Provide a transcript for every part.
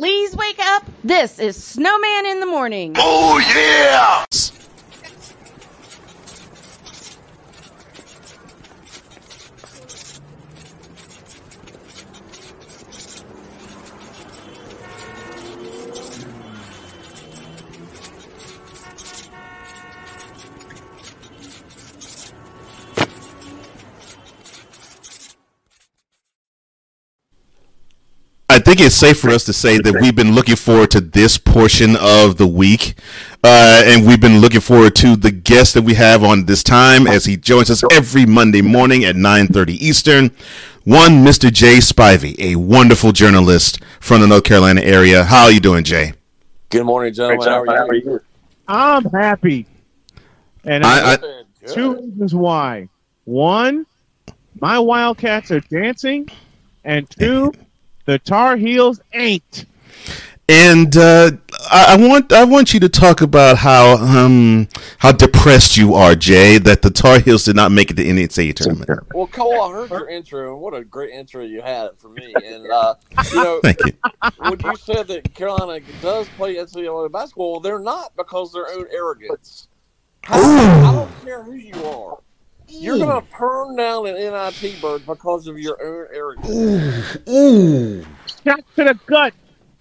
Please wake up. This is Snowman in the Morning. Oh, yeah! I think it's safe for us to say that we've been looking forward to this portion of the week, uh, and we've been looking forward to the guest that we have on this time as he joins us every Monday morning at 9:30 Eastern. One, Mr. Jay Spivey, a wonderful journalist from the North Carolina area. How are you doing, Jay? Good morning, gentlemen. How are you? I'm happy. And I- I- Good. two reasons why. One, my Wildcats are dancing, and two, the Tar Heels ain't. And uh, I, I want I want you to talk about how um, how depressed you are, Jay, that the Tar Heels did not make it to the NCAA tournament. Well, Cole, I heard your intro, and what a great intro you had for me. And uh, you know, Thank you. when you said that Carolina does play NCAA basketball, they're not because of their own arrogance. How, I don't care who you are. You're going to turn down an NIT bird because of your own arrogance. Ooh. Shot to the gut.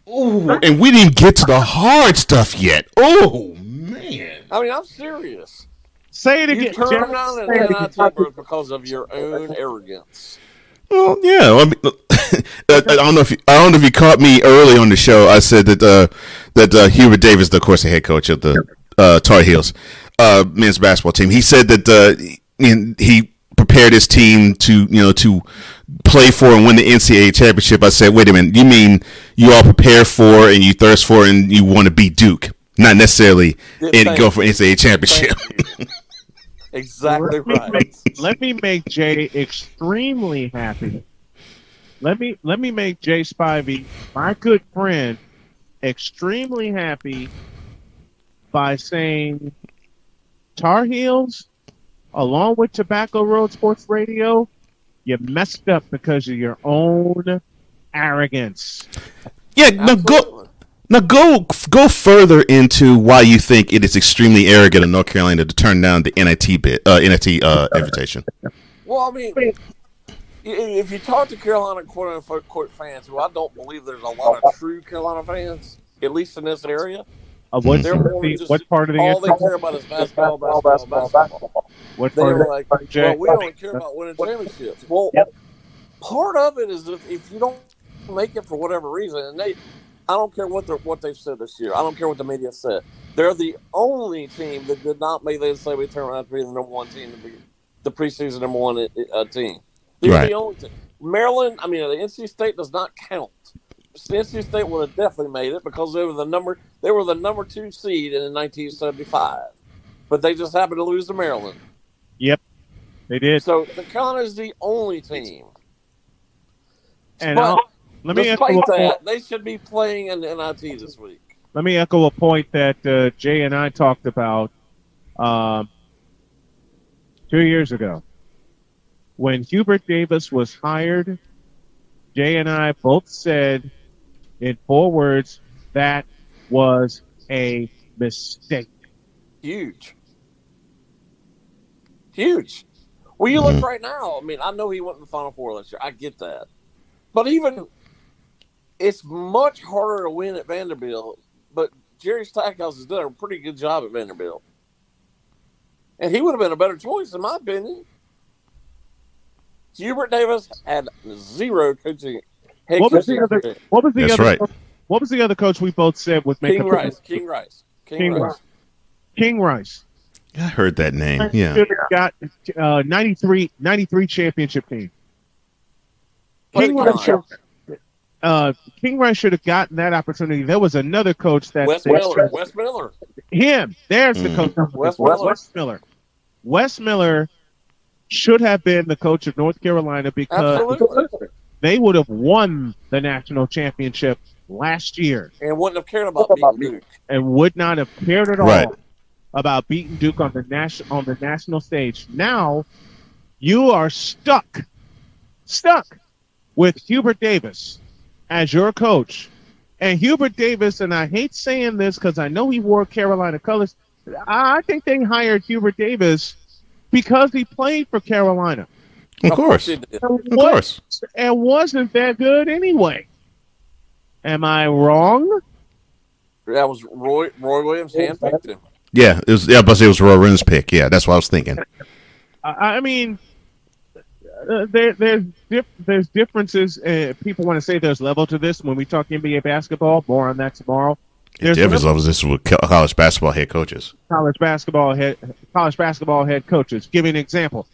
Ooh, and we didn't get to the hard stuff yet. Oh man! I mean, I'm serious. Say it You again. turn Jerry. down an Say it again. NIT bird because of your own arrogance. Well, yeah. I, mean, I I don't know if you, I don't know if you caught me early on the show. I said that uh, that uh, Hubert Davis, of course, the head coach of the uh, Tar Heels uh, men's basketball team, he said that in, he prepared his team to you know to play for and win the NCAA championship. I said, wait a minute, you mean you all prepare for and you thirst for and you want to beat Duke, not necessarily Yeah, and go for NCAA championship. Exactly Let me, right. make, let me make Jay extremely happy. Let me let me make Jay Spivey, my good friend, extremely happy by saying Tar Heels, along with Tobacco Road Sports Radio, you messed up because of your own arrogance. yeah, now go. Now go go further into why you think it is extremely arrogant of North Carolina to turn down the NIT bit uh, NIT uh, invitation. Well, I mean, if you talk to Carolina quote unquote quote fans, who I don't believe there's a lot of true Carolina fans, at least in this area, Uh, what, the- just what part of the all they answer? care about is basketball, basketball, basketball. What part They're of like, Jay? well, we only care about winning championships. Well, part of it is if, if you don't make it for whatever reason, and they, I don't care what they what they've said this year. I don't care what the media said. They're the only team that did not make the NCAA tournament to be the number one team to be the preseason number one uh, team. They're Right. the only team. Maryland, I mean, the NC State does not count. NC State would have definitely made it because they were the number they were the number two seed in 1975, but they just happened to lose to Maryland. Yep, they did. So the Carolina is the only team. And But let me echo despite that, they should be playing in the NIT this week. let me echo a point that uh, Jay and I talked about um, two years ago when Hubert Davis was hired. Jay and I both said in four words that was a mistake. Huge. Huge. Well, you look mm-hmm. right now. I mean, I know he went in the Final Four last year. I get that. But even, it's much harder to win at Vanderbilt. But Jerry Stackhouse has done a pretty good job at Vanderbilt. And he would have been a better choice, in my opinion. Hubert Davis had zero coaching. Head What was the other? What was the That's other? right. What was the other coach we both said would make King Rice. King Rice. King, King Rice. Rice. King Rice. I heard that name. Yeah. Should have got uh, 93, 93 championship team. Play King Rice, should, uh, King Rice should have gotten that opportunity. There was another coach that Wes Miller. Wes Miller. him. There's the Mhm. coach. I'm Wes. Miller. Wes Miller. Wes Miller should have been the coach of North Carolina because Absolutely. They would have won the national championship last year And wouldn't have cared about beating Duke. and would not have cared at all Right. about beating Duke on the national on the national stage. Now you are stuck, stuck with Hubert Davis as your coach, And Hubert Davis, and I hate saying this because I know he wore Carolina colors. I I think they hired Hubert Davis because he played for Carolina. Of course. he did. And Of course. and wasn't that good anyway. Am I wrong? That was Roy Roy Williams handpicked him. Yeah, it was. Yeah, but it was Roy Williams' pick. Yeah, that's what I was thinking. I, I mean, uh, there, there's dif- there's differences. Uh, people want to say there's level to this when we talk NBA basketball. More on that tomorrow. There's Davis level loves this with college basketball head coaches. college basketball head college basketball head coaches. Give me an example.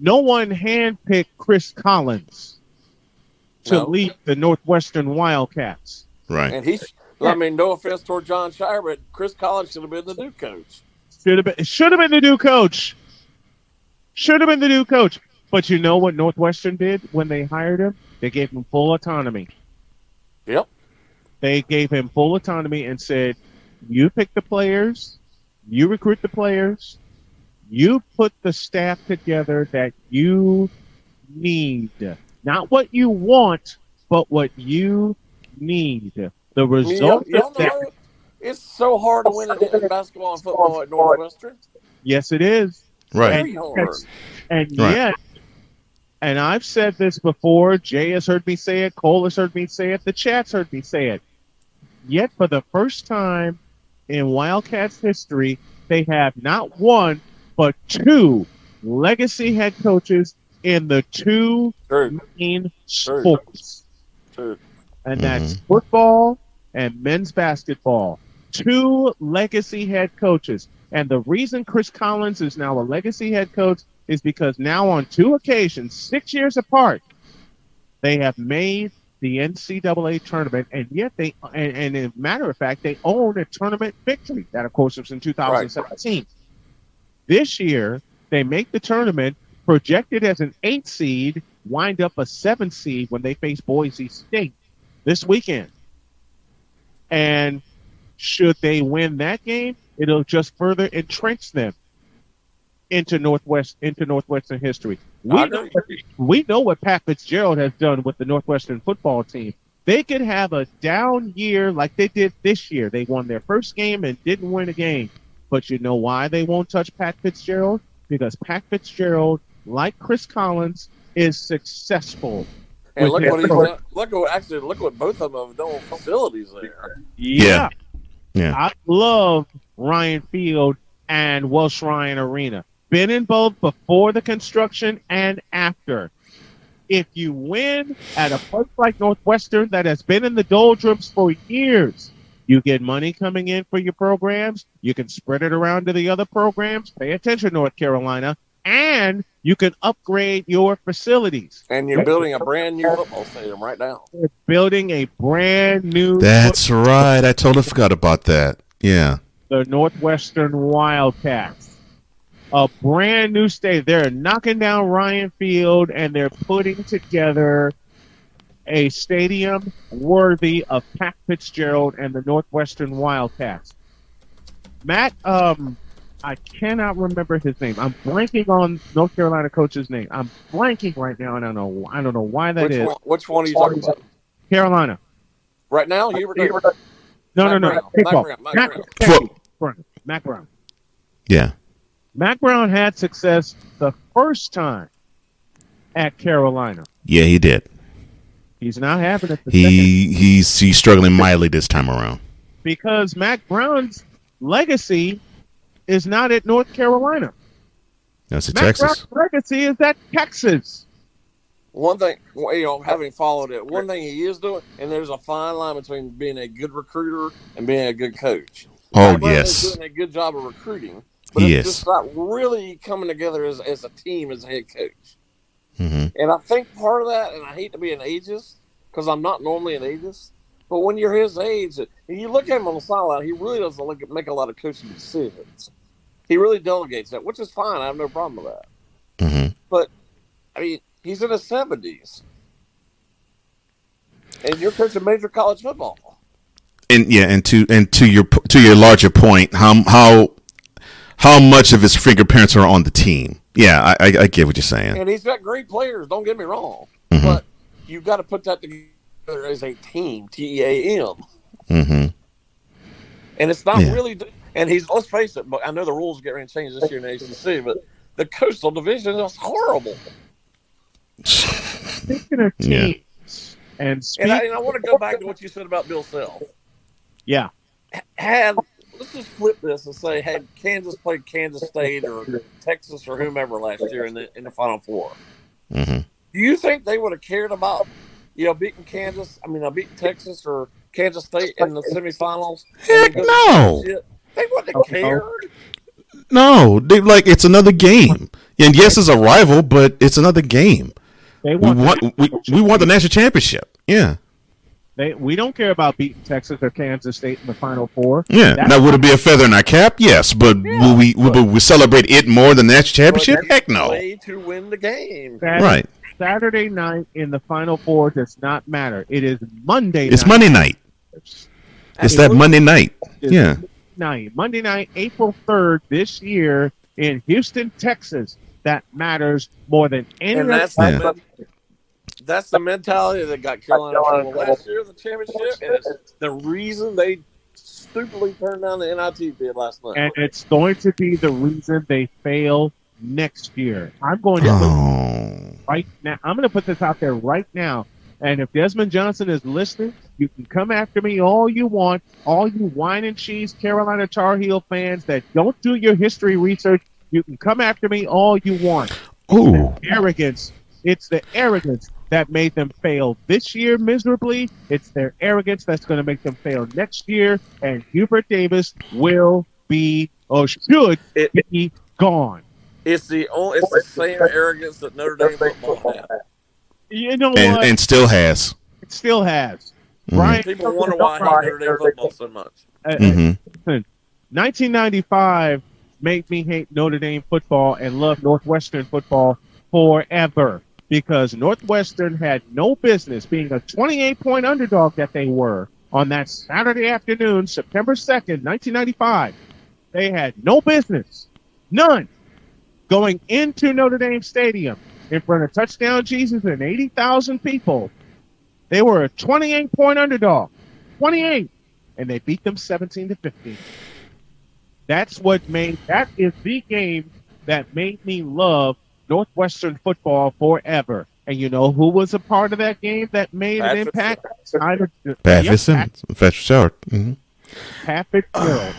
No one handpicked Chris Collins to No. lead the Northwestern Wildcats. Right. And he's I mean, no offense toward John Shire, but Chris Collins should have been the new coach. Should have been should have been the new coach. Should have been the new coach. But you know what Northwestern did when they hired him? They gave him full autonomy. Yep. They gave him full autonomy and said, "You pick the players, you recruit the players, you put the staff together that you need, not what you want, but what you need." The I y'all, result y'all of that, know it's so hard to win in, in basketball and football at Northwestern. yes, it is. Right. Very hard. And Right. yet, and I've said this before, Jay has heard me say it, Cole has heard me say it, the chat's heard me say it. Yet, for the first time in Wildcats history, they have not one, but two legacy head coaches in the two True, main True. sports. true. And that's mm-hmm. football and men's basketball. Two legacy head coaches. And the reason Chris Collins is now a legacy head coach is because now, on two occasions, six years apart, they have made the NCAA tournament, and yet they, and, and as a matter of fact, they own a tournament victory. That, of course, was in 2017. This year, they make the tournament projected as an eight seed, wind up a seven seed when they face Boise State this weekend. And should they win that game, it'll just further entrench them into Northwest into Northwestern history. We know, we know what Pat Fitzgerald has done with the Northwestern football team. They could have a down year like they did this year. They won their first game and didn't win a game. But you know why they won't touch Pat Fitzgerald? Because Pat Fitzgerald, like Chris Collins, is successful. And look what he's. Look what actually look what both of them have done with facilities there. Yeah. Yeah. I love Ryan Field and Welsh Ryan Arena. Been in both before the construction and after. If you win at a place like Northwestern that has been in the doldrums for years, you get money coming in for your programs. You can spread it around to the other programs. Pay attention, North Carolina. And you can upgrade your facilities. And you're building a brand new football stadium right now. We're building a brand new That's right. I totally forgot about that. Yeah. the Northwestern Wildcats. A brand new state. They're knocking down Ryan Field and they're putting together a stadium worthy of Pat Fitzgerald and the Northwestern Wildcats. Matt, um, I cannot remember his name. I'm blanking on North Carolina coach's name. I'm blanking right now, I don't know. I don't know why that Which is. one, which one are you talking about? Carolina. Right now, Hubert Davis. No, Matt no, no. Brown. Kickball. Matt Brown. Matt Matt Brown. Thank you. Brown. Matt Brown. Yeah. Mack Brown had success the first time at Carolina. Yeah, he did. He's not having it the second He he's he's struggling mildly this time around. because Mack Brown's legacy is not at North Carolina. That's in Mack Texas. Brown's legacy is at Texas. One thing, you know, having followed it, one thing he is doing, and there's a fine line between being a good recruiter and being a good coach. Oh Matt Brown yes. is doing a good job of recruiting, but He it's just not really coming together as, as a team as a head coach. Hmm And I think part of that, and I hate to be an ageist because I'm not normally an ageist, but when you're his age, and you look at him on the sideline, he really doesn't look, make a lot of coaching decisions. He really delegates that, which is fine. I have no problem with that. hmm But I mean, he's in his seventies, and you're coaching major college football. And yeah, and to and to your to your larger point, how how how much of his fingerprints are on the team? Yeah, I I, I get what you're saying. And he's got great players. Don't get me wrong, Mhm. but you've got to put that together as a team, T E A M, Mm-hmm. and it's not Yeah. really. And he's let's face it, but I know the rules get ready to change this year in the ACC, but the Coastal Division is horrible. Speaking of Yeah. teams and speak, And I, and I want to go back to what you said about Bill Self. yeah, Had let's just flip this and say, had Kansas played Kansas State or Texas or whomever last year in the in the Final Four, Mm-hmm. do you think they would have cared about you know beating Kansas? I mean, uh, beating Texas or Kansas State in the semifinals? Heck And then go to no. They wouldn't have cared. No, they like it's another game. And yes, it's a rival, but it's another game. they We want. want we, we want the national championship. Yeah, They, we don't care about beating Texas or Kansas State in the Final Four. yeah. That- now would it be a feather in our cap? Yes, but will we will we celebrate it more than the national championship? Heck no. Play to win the game. Saturday, Right. Saturday night in the Final Four does not matter. It is Monday. It's night. Monday night. It's that Monday night. It's Yeah. night, Monday night, April third this year in Houston, Texas. That matters more than any And that's Yeah. The men- that's the mentality that got Carolina last year in the championship, and it's the reason they stupidly turned down the NIT bid last night. and it's going to be the reason they fail next year. I'm going to put Oh. right now. I'm going to put this out there right now. And if Desmond Johnson is listening, you can come after me all you want. All you wine and cheese Carolina Tar Heel fans that don't do your history research, you can come after me all you want. Ooh. Arrogance. It's the arrogance that made them fail this year miserably. It's their arrogance that's going to make them fail next year. And Hubert Davis will be or should It- be gone. it's the only, it's the same arrogance that Notre Dame football had. You know And what? and still has. it still has. Mhm. Brian, People wonder why Notre Dame football so much. uh, Mhm. 1995 made me hate Notre Dame football and love Northwestern football forever because Northwestern had no business being a 28 point underdog that they were on that Saturday afternoon, September 2nd, 1995. They had no business, none, going into Notre Dame Stadium in front of Touchdown Jesus and 80,000 people. They were a 28 point underdog. 28 and they beat them 17 to 15. That's what made that is the game that made me love Northwestern football forever. And you know who was a part of that game that made Pat an impact? Pat Yep, Fitzsimmons. Pat Fitzgerald. Mhm. Pat Fitzgerald.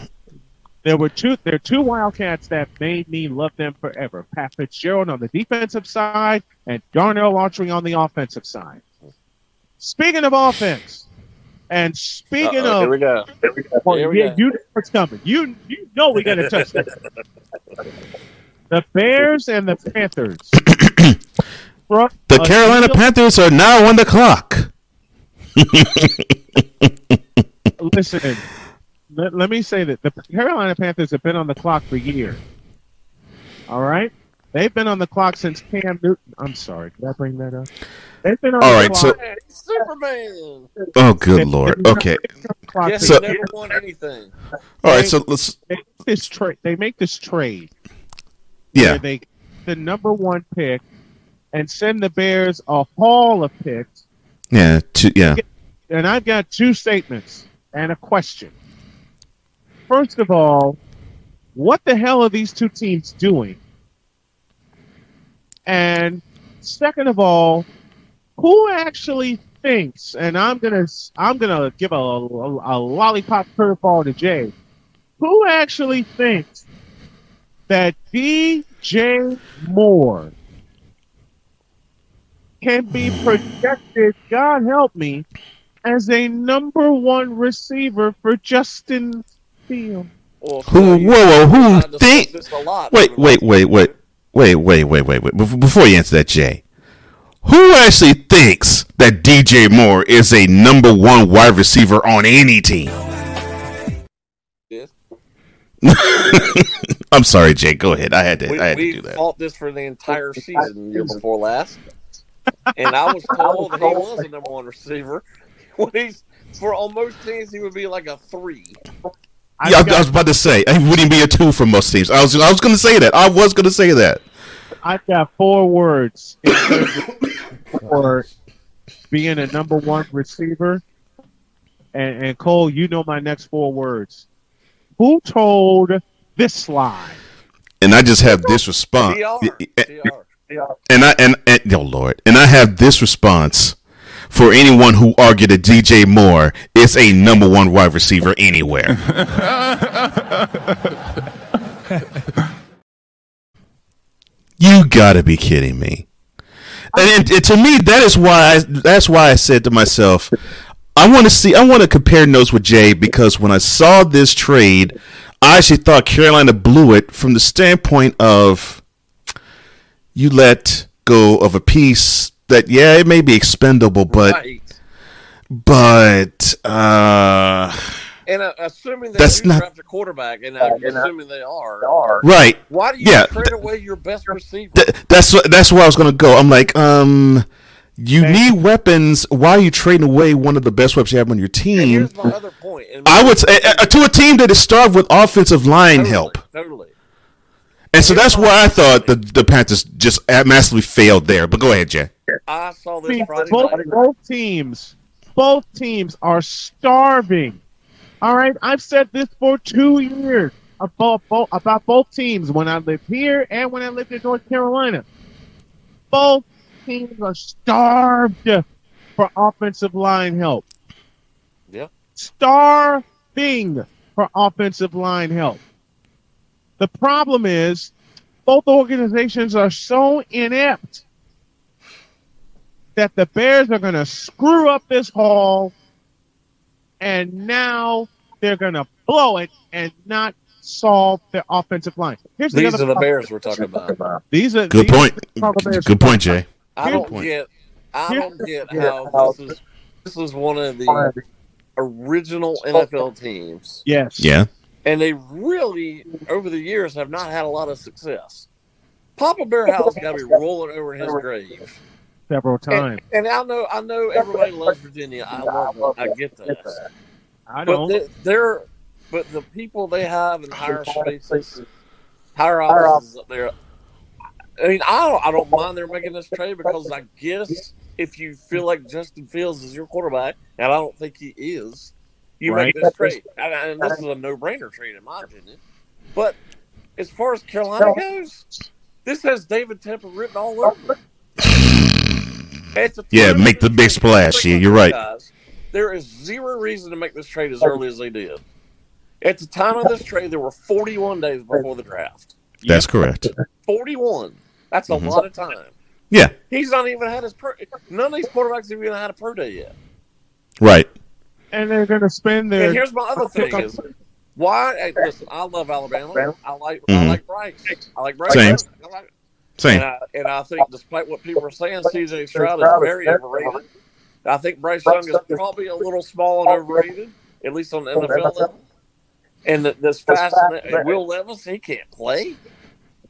There were two. There are two Wildcats that made me love them forever. Pat Fitzgerald on the defensive side, and Darnell Autry on the offensive side. Speaking of offense, and speaking Uh-oh, of here we go. Well, Here we yeah, go. you know what's coming. You you know we got to touch that. The Bears and the Panthers. The Carolina deal- Panthers are now on the clock. Listen, let, let me say that the Carolina Panthers have been on the clock for years. All right, they've been on the clock since Cam Newton. I'm sorry, did I bring that up? They've been on All the right, so- clock. Hey, Superman. Oh, good They've lord. Okay. clock Yes, for So- he never won anything. All right. So let's. they make this trade. They make this trade. Yeah. they the number one pick and send the Bears a haul of picks. Yeah. Two, yeah. And I've got two statements and a question. First of all, what the hell are these two teams doing? And second of all, who actually thinks? And I'm gonna I'm gonna give a, a, a lollipop curveball to Jay. Who actually thinks that DJ Moore can be projected, God help me, as a number one receiver for Justin Fields. Well, Who? Whoa, whoa. Who think? lot Wait, wait, wait, wait, wait, wait, wait, wait, wait. Before you answer that, Jay, who actually thinks that DJ Moore is a number one wide receiver on any team? Yes. I'm sorry, Jake. Go ahead. I had to. We, I had to do that. fought this for the entire season year before last, and I was told that he was a number one receiver. When he's for on most teams, he would be like a three. I've Yeah, I, I was about to say he wouldn't be a two for most teams. I was. I was going to say that. I was going to say that. I've got four words in terms of- for being a number one receiver. And, and Cole, you know my next four words. Who told this lie? And I just have this response. DR. DR. And I and, and oh Lord, and I have this response for anyone who argued that DJ Moore is a number one wide receiver anywhere. you gotta be kidding me. And, and to me, that is why I, that's why I said to myself, I want to see, I want to compare notes with Jay because when I saw this trade, I actually thought Carolina blew it from the standpoint of you let go of a piece that yeah it may be expendable but right. but uh And uh, assuming they That's not- draft a quarterback, and I'm assuming they are, right why do you Yeah, trade th- away your best receiver? Th- that's what that's where I was gonna go I'm like um you Hey. need weapons why are you trading away one of the best weapons you have on your and team here's my other point. And I would say uh, to a team that is starved with offensive line totally, help Totally. and so that's why I thought the the Panthers just massively failed there but go ahead Jay I saw this Friday both, night. both teams, both teams are starving. All right, I've said this for two years about both, about both teams when I lived here and when I lived in North Carolina. Both teams are starved for offensive line help. Yeah. Starving for offensive line help. The problem is both organizations are so inept that the Bears are going to screw up this haul, and now they're going to blow it and not solve their offensive line. Here's the These are the problem. Bears we're talking about. These are good these are point the good point Jay I don't point. get. I don't get how this is. This is one of the original NFL teams, Yes. yeah and they really, over the years, have not had a lot of success. Papa Bear Halas got to be rolling over in his grave. Several And, times. and I know, I know, everybody loves Virginia. I love them. I get that. I But don't. they, they're, but the people they have in higher spaces, higher offices up there. I mean, I don't, I don't mind they're making this trade because I guess if you feel like Justin Fields is your quarterback, and I don't think he is, you Right. make this trade. And, and this is a no-brainer trade in my opinion. But as far as Carolina goes, this has David Tepper written all over. it. Yeah, make the big splash. Yeah, you're right. guys. There is zero reason to make this trade as early as they did. At the time of this trade, there were 41 days before the draft. that's correct 41. That's a Mhm. lot of time. yeah He's not even had his pro. None of these quarterbacks have even had a pro day yet. right and they're going to spend their. And here's my other thing: is why? Hey, listen, I love Alabama. I like I Mhm. like Bryce. I like Bryce. Same. I like- same And I, and I think, despite what people are saying, CJ Stroud is very overrated. I think Bryce Young is probably a little small and overrated, at least on the NFL level. And the, this fast Will Levis, he can't play.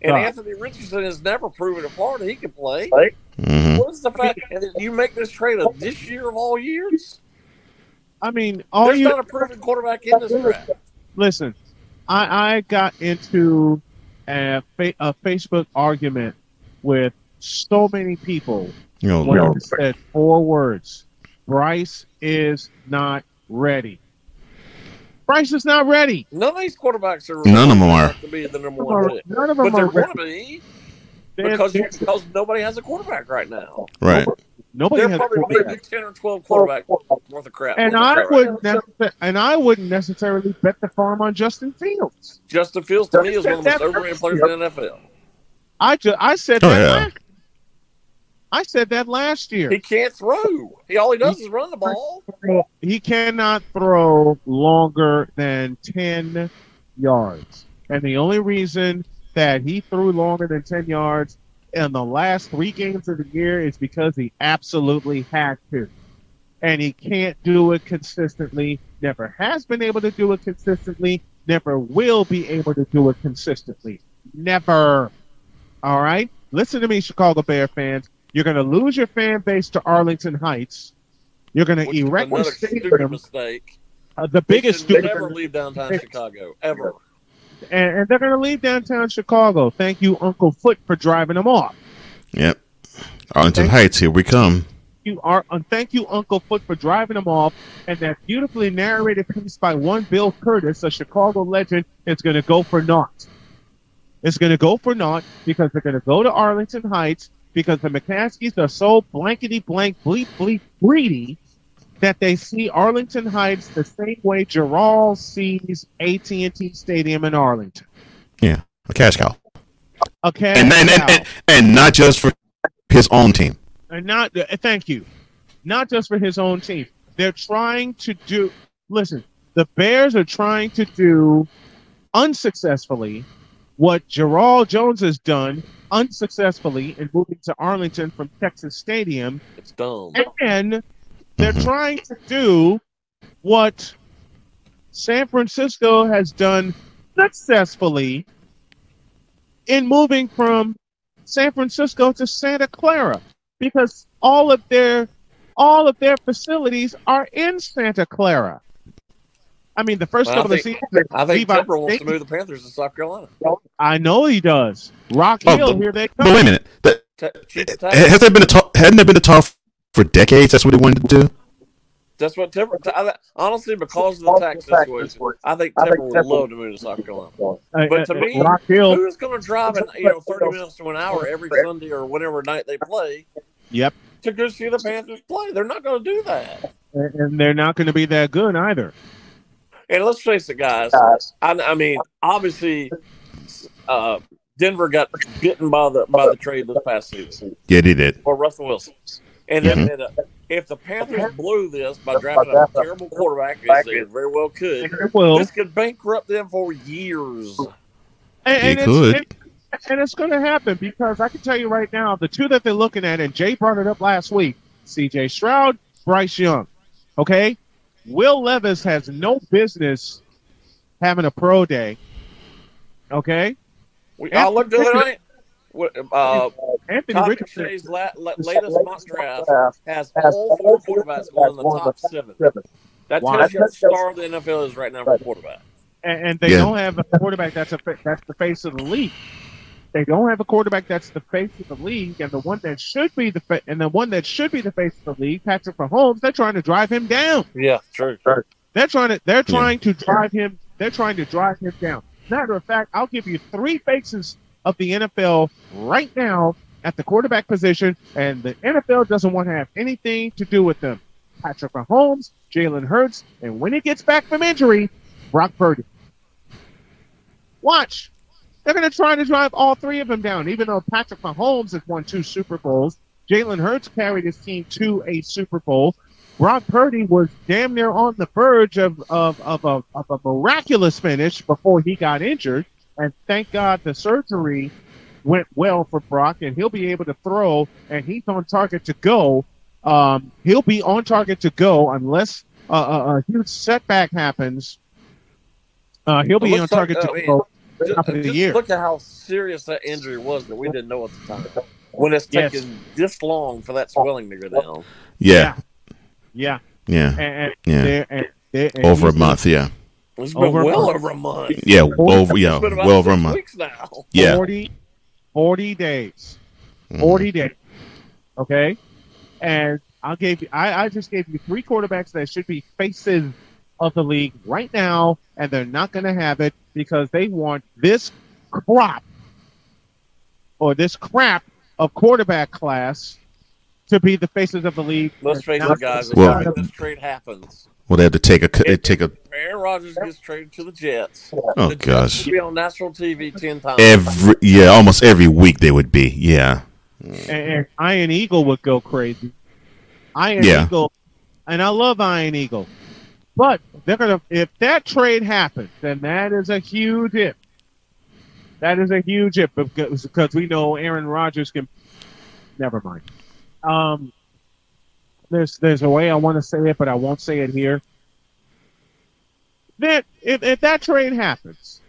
And No. Anthony Richardson has never proven in Florida he can play. hmm What is the fact? And you make this trade of this year of all years? I mean, all There's you not a proven quarterback in this draft. listen. I I got into a, fa- a Facebook argument with so many people oh, when Lord. I said four words. Bryce is not ready. Bryce is not ready. None of these quarterbacks are None of them are. to be the number one pick. None of But them they're going ready. to be because because nobody has a quarterback right now. right nobody There has probably quarterback. maybe ten or twelve quarterbacks worth of crap. And worth I crap. wouldn't necess- and I wouldn't necessarily bet the farm on Justin Fields. Justin Fields to me is one of the most overrated players in the NFL. I just I said Oh, that. yeah. Last, I said that last year. He can't throw. He all he does is run the ball. he cannot throw longer than 10 yards. And the only reason that he threw longer than 10 yards in the last three games of the year is because he absolutely had to. And he can't do it consistently, never has been able to do it consistently, never will be able to do it consistently. Never. All right? Listen to me, Chicago Bear fans. You're going to lose your fan base to Arlington Heights. You're going to erect the another stupid stadium, mistake. uh, the They biggest should stupid, never leave downtown Chicago ever. and, and they're going to leave downtown Chicago. Thank you, Uncle Foot, for driving them off. Yep. Arlington Thank- Heights, here we come. you, Ar- uh, thank you, Uncle Foot, for driving them off. And that beautifully narrated piece by one Bill Kurtis, a Chicago legend, is going to go for naught. It's going to go for naught because they're going to go to Arlington Heights because the McCaskeys are so blankety blank, bleep bleep greedy that they see Arlington Heights the same way Gerald sees AT&T Stadium in Arlington. Yeah, a cash cow, Okay, and and, and, and and not just for his own team. and not uh, thank you, not just for his own team. They're trying to do. Listen, the Bears are trying to do unsuccessfully what Gerald Jones has done unsuccessfully in moving to Arlington from Texas Stadium, It's dumb. and they're trying to do what San Francisco has done successfully in moving from San Francisco to Santa Clara because all of their all of their facilities are in Santa Clara. I mean, the first Well, I couple of think- seasons, I think Levi Tepper wants to move the Panthers to South Carolina. I know he does. Rock Oh, Hill, but- here they But wait a minute, that, Ta- eh, Chief of eh, Tax- has there been a talk? Hadn't there been a talk for decades? That's what he wanted to do. That's what Tepper. I- honestly, because of the tax situation, I think Tepper would love to move to South Carolina. But to me, Rock Hill, Who's going to drive in you know thirty minutes to an hour every Sunday or whatever night they play yep, to go see the Panthers play? They're not going to do that. and and they're not going to be that good either. And let's face it, guys. I, I mean, obviously, uh, Denver got bitten by the by the trade this past season Yeah, they did. for Russell Wilson. And then uh, if the Panthers blew this by drafting a terrible quarterback, as they very well could, Well, this could bankrupt them for years. and, and They it's, could. and- and it's going to happen because I can tell you right now, the two that they're looking at, and Jay brought it up last week: C.J. Stroud, Bryce Young. Okay, Will Levis has no business having a pro day. Okay, We, I looked the other night. Uh, Anthony Todd Richardson. McShay's la- la- latest mock draft has all four quarterbacks going in the top seven. That tells you how star the NFL is right now for quarterback. and, and they Yeah. don't have a quarterback that's a that's the face of the league. They don't have a quarterback that's the face of the league, and the one that should be the fa- and the one that should be the face of the league, Patrick Mahomes. They're trying to drive him down. Yeah, true. They're trying to they're trying to drive him. They're trying to drive him down. Matter of fact, I'll give you three faces of the NFL right now at the quarterback position, and the NFL doesn't want to have anything to do with them. Patrick Mahomes, Jalen Hurts, and when he gets back from injury, Brock Purdy. Watch. They're going to try to drive all three of them down, even though Patrick Mahomes has won two Super Bowls. Jalen Hurts carried his team to a Super Bowl. Brock Purdy was damn near on the verge of, of, of, a, of a miraculous finish before he got injured. And thank God the surgery went well for Brock, and he'll be able to throw, and he's on target to go. Um, he'll be on target to go unless uh, a, a huge setback happens. Uh, he'll be on target I to mean, go Just, top of the year. look at how serious that injury was that we didn't know at the time. When it's Yes. taken this long for that swelling to go down. Yeah, Yeah, yeah, and, and, Yeah. they're- and, they're- and over a month. Yeah, It's been Over a well month. over a month. yeah, over. Yeah, It's been about well over a month. weeks now. Yeah, 40, 40 days. Mhm. 40 days. Okay? And I'll give you I, I just gave you three quarterbacks that should be faces of the league right now, and they're not gonna have it because they want this crop or this crap of quarterback class to be the faces of the league. Let's face it, guys. Well- Well, this trade happens. Well, they have to take a they take a. Aaron Rodgers gets traded to the Jets. Oh the gosh, will be on national TV ten times. every yeah, almost every week they would be. Yeah, and, and Ian Eagle would go crazy. Ian Yeah. Eagle, and I love Ian Eagle, but they're gonna if that trade happens, then that is a huge if. That is a huge if because, because we know Aaron Rodgers can. Never mind. Um, there's there's a way I want to say it, but I won't say it here. That if, if that trade happens,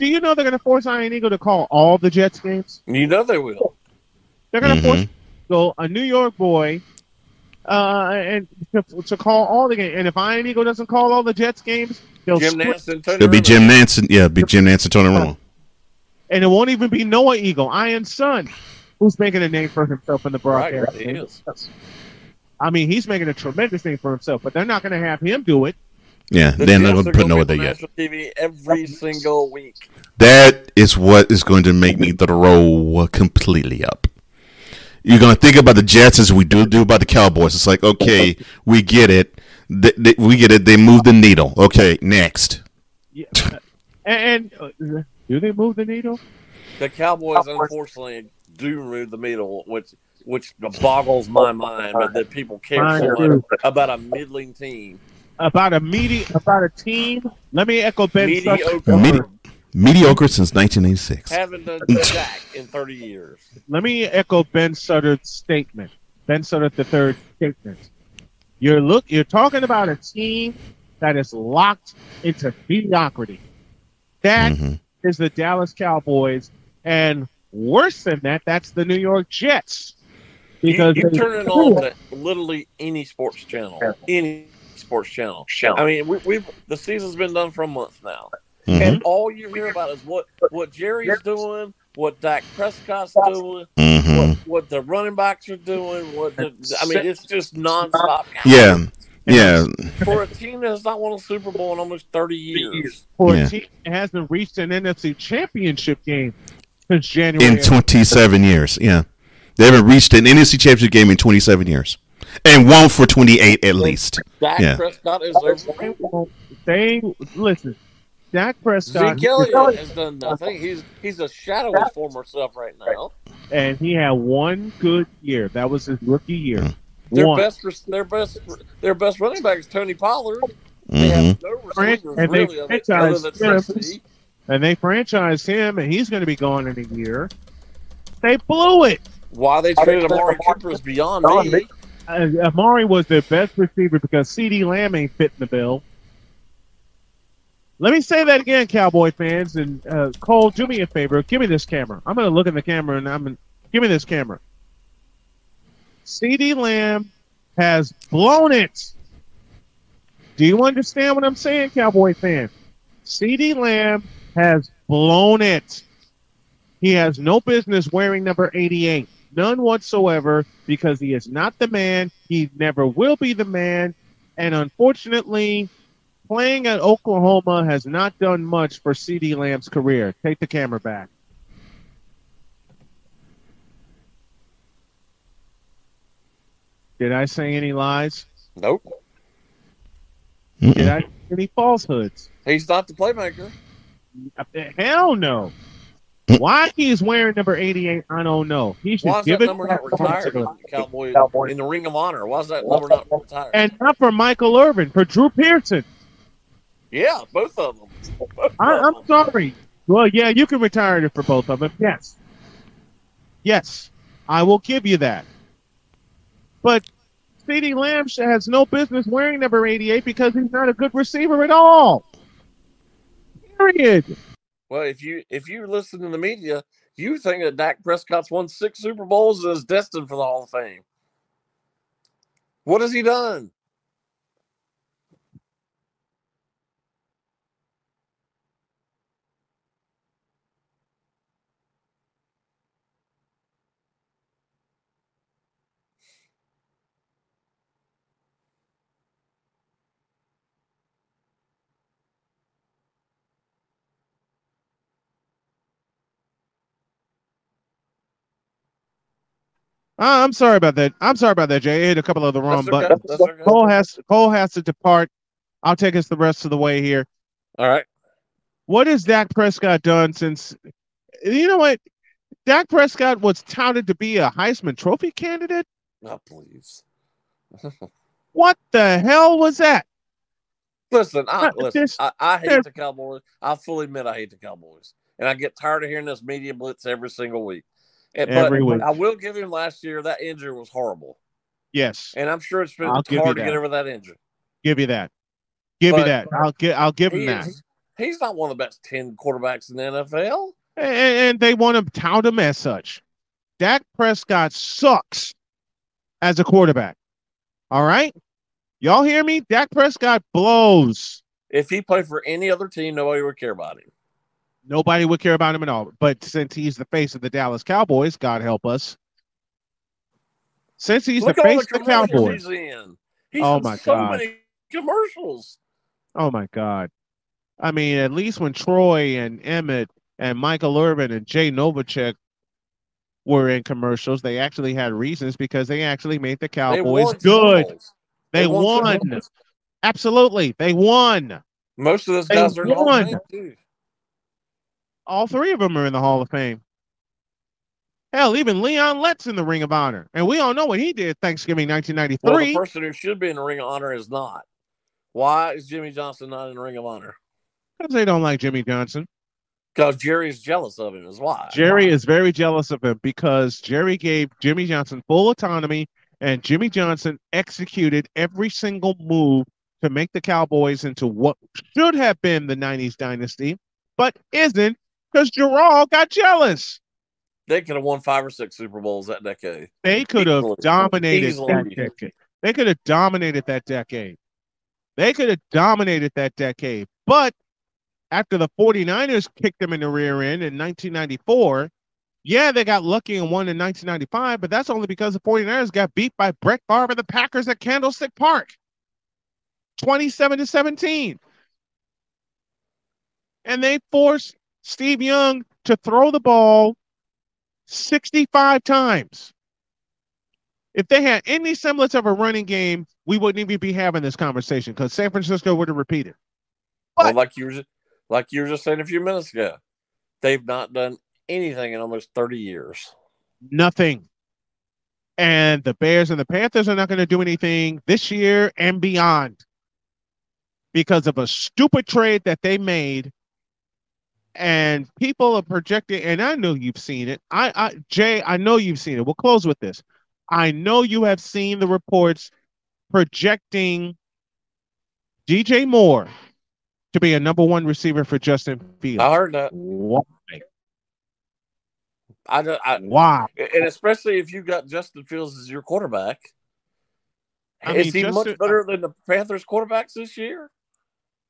do you know they're going to force Ian Eagle to call all the Jets games? You know they will. They're going to force Mhm. Eagle, a New York boy, uh, and to, to call all the games. And if Ian Eagle doesn't call all the Jets games, he'll Jim split- Nantz and Tony it'll be Jim Nantz. Yeah, be Jim Nantz and Tony Romo. and it won't even be Noah Eagle, Ian's son, who's making a name for himself in the Right, broadcast. he is. I mean, he's making a tremendous name for himself, but they're not going to have him do it. Yeah, The they're not going to put Noah there on yet. TV every single week. That is what is going to make me throw completely up. You're going to think about the Jets as we do do about the Cowboys. It's like, okay, we get it. They, they, we get it. They move the needle. Okay, next. Yeah. and, and uh, do they move the needle? The Cowboys, unfortunately, do move the needle, which which boggles my mind but that people care so much about a middling team. About a medi- about a team. Let me echo Ben. Mediocre. Medi- Mediocre since 1986. Haven't done jack in 30 years. let me echo Ben Sutter's statement. Ben Sutter the third statement. You're look you're talking about a team that is locked into mediocrity. That is Mhm. the Dallas Cowboys, and worse than that, that's the New York Jets. You, you turn it on to literally any sports channel. Any sports channel. I mean, we, we've the season's been done for a month now. Mhm. And all you hear about is what what Jerry's doing, what Dak Prescott's doing, Mhm. what, what the running backs are doing. What the, I mean, it's just nonstop. Yeah, yeah. for a team that has not won a Super Bowl in almost thirty years. for Yeah. a team that hasn't reached an NFC championship game since January. In 27 years. Yeah. They haven't reached an NFC championship game in 27 years. And won for 28 at least. Dak Yeah. Prescott is they, over. won't- they listen. Dak Prescott, Zeke Elliott has done nothing. He's he's a shadow of former self right now. and he had one good year. That was his rookie year. Their One. best their best their best running back is Tony Pollard. They have no receivers And they really other, other than franchised him. And they franchised him, and he's going to be gone in a year. They blew it. Why they traded Amari Cooper is beyond me. Uh, Amari was their best receiver because CeeDee Lamb ain't fitting the bill. Let me say that again, Cowboy fans. And uh, Cole, do me a favor. Give me this camera. I'm going to look in the camera and I'm going to give me this camera. CeeDee Lamb has blown it. Do you understand what I'm saying, Cowboy fan? CeeDee Lamb has blown it. He has no business wearing number 88. None whatsoever because he is not the man. He never will be the man. And unfortunately, playing at Oklahoma has not done much for CeeDee Lamb's career. Take the camera back. Did I say any lies? Nope. Did I say any falsehoods? He's not the playmaker. Hell no. Why he's wearing number 88, I don't know. He should Why is give that it number not to retired in Cowboy in the Ring of Honor? Why is that number not retired? And not for Michael Irvin, for Drew Pearson. Yeah, both of them. Both I, of I'm them. sorry. Well, yeah, you can retire it for both of them. Yes. Yes, I will give you that. But CeeDee Lamb has no business wearing number 88 because he's not a good receiver at all. Period. Well, if you if you listen to the media, you think that Dak Prescott's won six Super Bowls and is destined for the Hall of Fame. What has he done? Uh, I'm sorry about that. I'm sorry about that, Jay. I hit a couple of the wrong That's okay. buttons. Okay. Cole has Cole has to depart. I'll take us the rest of the way here. All right. What has Dak Prescott done since? You know what? Dak Prescott was touted to be a Heisman Trophy candidate. Oh, please. What the hell was that? Listen, I, listen I, I hate the Cowboys. I fully admit I hate the Cowboys. And I get tired of hearing this media blitz every single week. Eh, and, Every but week. I will give him last year that injury was horrible. Yes, And I'm sure it's been I'll hard to that. get over that injury. give you that. Give you that. I'll give. I'll give him that. is, he's not one of the best 10 quarterbacks in the NFL. And, and they want to tout him as such. Dak Prescott sucks as a quarterback. All right, y'all hear me? Dak Prescott blows. If he played for any other team, nobody would care about him. Nobody would care about him at all. But since he's the face of the Dallas Cowboys, God help us. since he's Look the face the of the Cowboys. he's in. He's Oh my so God. commercials. Oh my God. I mean, at least when Troy and Emmett and Michael Irvin and Jay Novacek were in commercials, they actually had reasons because they actually made the Cowboys won good. They Super won. Bowls. Absolutely. They won. Most of those They guys are in the Hall of won. All three of them are in the Hall of Fame. Hell, even Leon Lett's in the Ring of Honor. And we all know what he did Thanksgiving Well, the person who should be in the Ring of Honor is not. Why is Jimmy Johnson not in the Ring of Honor? because they don't like Jimmy Johnson. Because Jerry's jealous of him, is why. Jerry is very jealous of him because Jerry gave Jimmy Johnson full autonomy and Jimmy Johnson executed every single move to make the Cowboys into what should have been the 90s dynasty, but isn't because Gerald got jealous. They could have won five or six Super Bowls that decade. They could have dominated Easily. that decade. They could have dominated that decade. They could have dominated that decade. But after the 49ers kicked them in the rear end in 1994, yeah, they got lucky and won in 1995, but that's only because the 49ers got beat by Brett Favre and the Packers at Candlestick Park. 27 to 17. And they forced Steve Young to throw the ball 65 times. If they had any semblance of a running game, we wouldn't even be having this conversation because San Francisco would have repeated. Well, like you were like you were just saying a few minutes ago, they've not done anything in almost thirty years. Nothing. And the Bears and the Panthers are not going to do anything this year and beyond because of a stupid trade that they made. And people are projecting, and I know you've seen it. I, I Jay, I know you've seen it. We'll close with this. I know you have seen the reports projecting DJ Moore to be a number one receiver for Justin Fields. I heard that. Why? I, don't- I Why? and especially if you got Justin Fields as your quarterback. I is mean, he Justin- much better than the Panthers quarterbacks this year?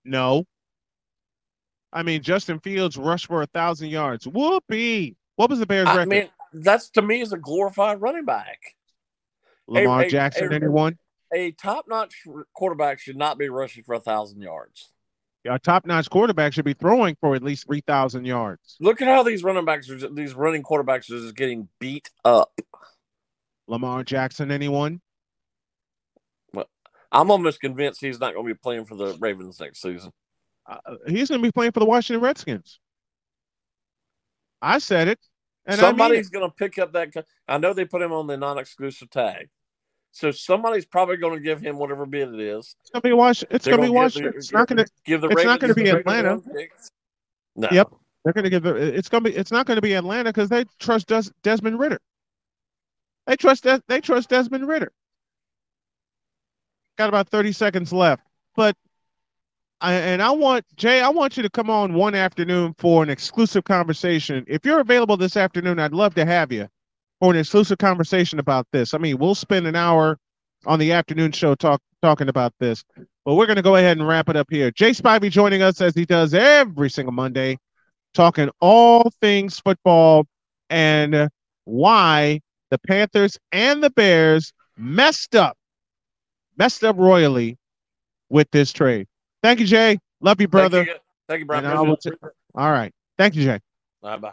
No. I mean, Justin Fields rushed for a thousand yards. Whoopee! What was the Bears' I record? mean, that's to me is a glorified running back. Lamar hey, Jackson, hey, anyone? A top-notch quarterback should not be rushing for a thousand yards. A top-notch quarterback should be throwing for at least three thousand yards. Look at how these running backs, are, these running quarterbacks, are just getting beat up. Lamar Jackson, anyone? Well, I'm almost convinced he's not going to be playing for the Ravens next season. Uh, he's going to be playing for the Washington Redskins. I said it, and somebody's I mean going to pick up that. co- I know they put him on the non-exclusive tag, so somebody's probably going to give him whatever bid it is. it's going to be Wash. It's going to be Washington. the- It's not going to. Give the It's Ravens not gonna be Atlanta. No. Yep. They're going to give the. It's going to be. It's not going to be Atlanta because they trust Des, Desmond Ridder. They trust. Des, they trust Desmond Ridder. Got about thirty seconds left, but And I want Jay. I want you to come on one afternoon for an exclusive conversation. If you're available this afternoon, I'd love to have you for an exclusive conversation about this. I mean, we'll spend an hour on the afternoon show talk talking about this, but we're going to go ahead and wrap it up here. Jay Spivey joining us as he does every single Monday, talking all things football and why the Panthers and the Bears messed up, messed up royally with this trade. Thank you, Jay. Love you, brother. Thank you, Thank you Brian. And I will t- all right. Thank you, Jay. Right, bye.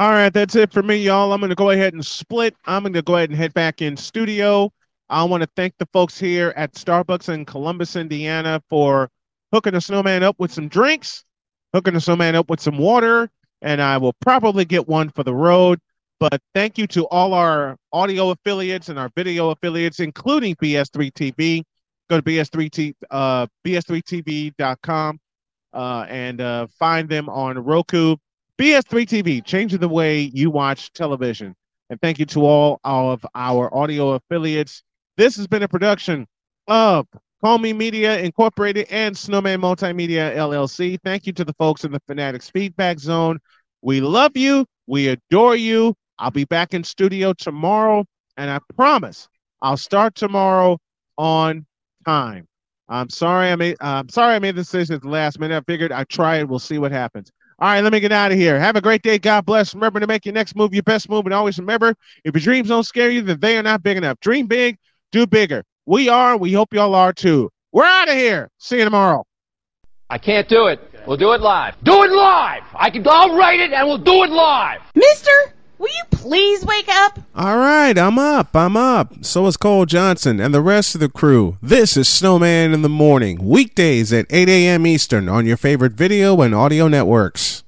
All right, that's it for me, y'all. I'm going to go ahead and split. I'm going to go ahead and head back in studio. I want to thank the folks here at Starbucks in Columbus, Indiana, for hooking the snowman up with some drinks, hooking the snowman up with some water, and I will probably get one for the road. But thank you to all our audio affiliates and our video affiliates, including BS3 TV. Go to BS3T, uh, BS3TV.com uh, and uh, find them on Roku. BS3 TV, changing the way you watch television. And thank you to all of our audio affiliates. This has been a production of Me Media Incorporated, and Snowman Multimedia LLC. Thank you to the folks in the Fanatics Feedback Zone. We love you. We adore you. I'll be back in studio tomorrow, and I promise I'll start tomorrow on time. I'm sorry I made I'm sorry I made the decision at the last minute. I figured I'd try it. We'll see what happens. All right, let me get out of here. Have a great day. God bless. Remember to make your next move your best move. And always remember, if your dreams don't scare you, then they are not big enough. Dream big, do bigger. We are. We hope y'all are too. We're out of here. See you tomorrow. I can't do it. We'll do it live. Do it live. I can. I'll write it and we'll do it live. Mister, will you please wake up? All right, I'm up. I'm up. So is Cole Johnson and the rest of the crew. This is Snowman in the Morning, weekdays at 8 a.m. Eastern on your favorite video and audio networks.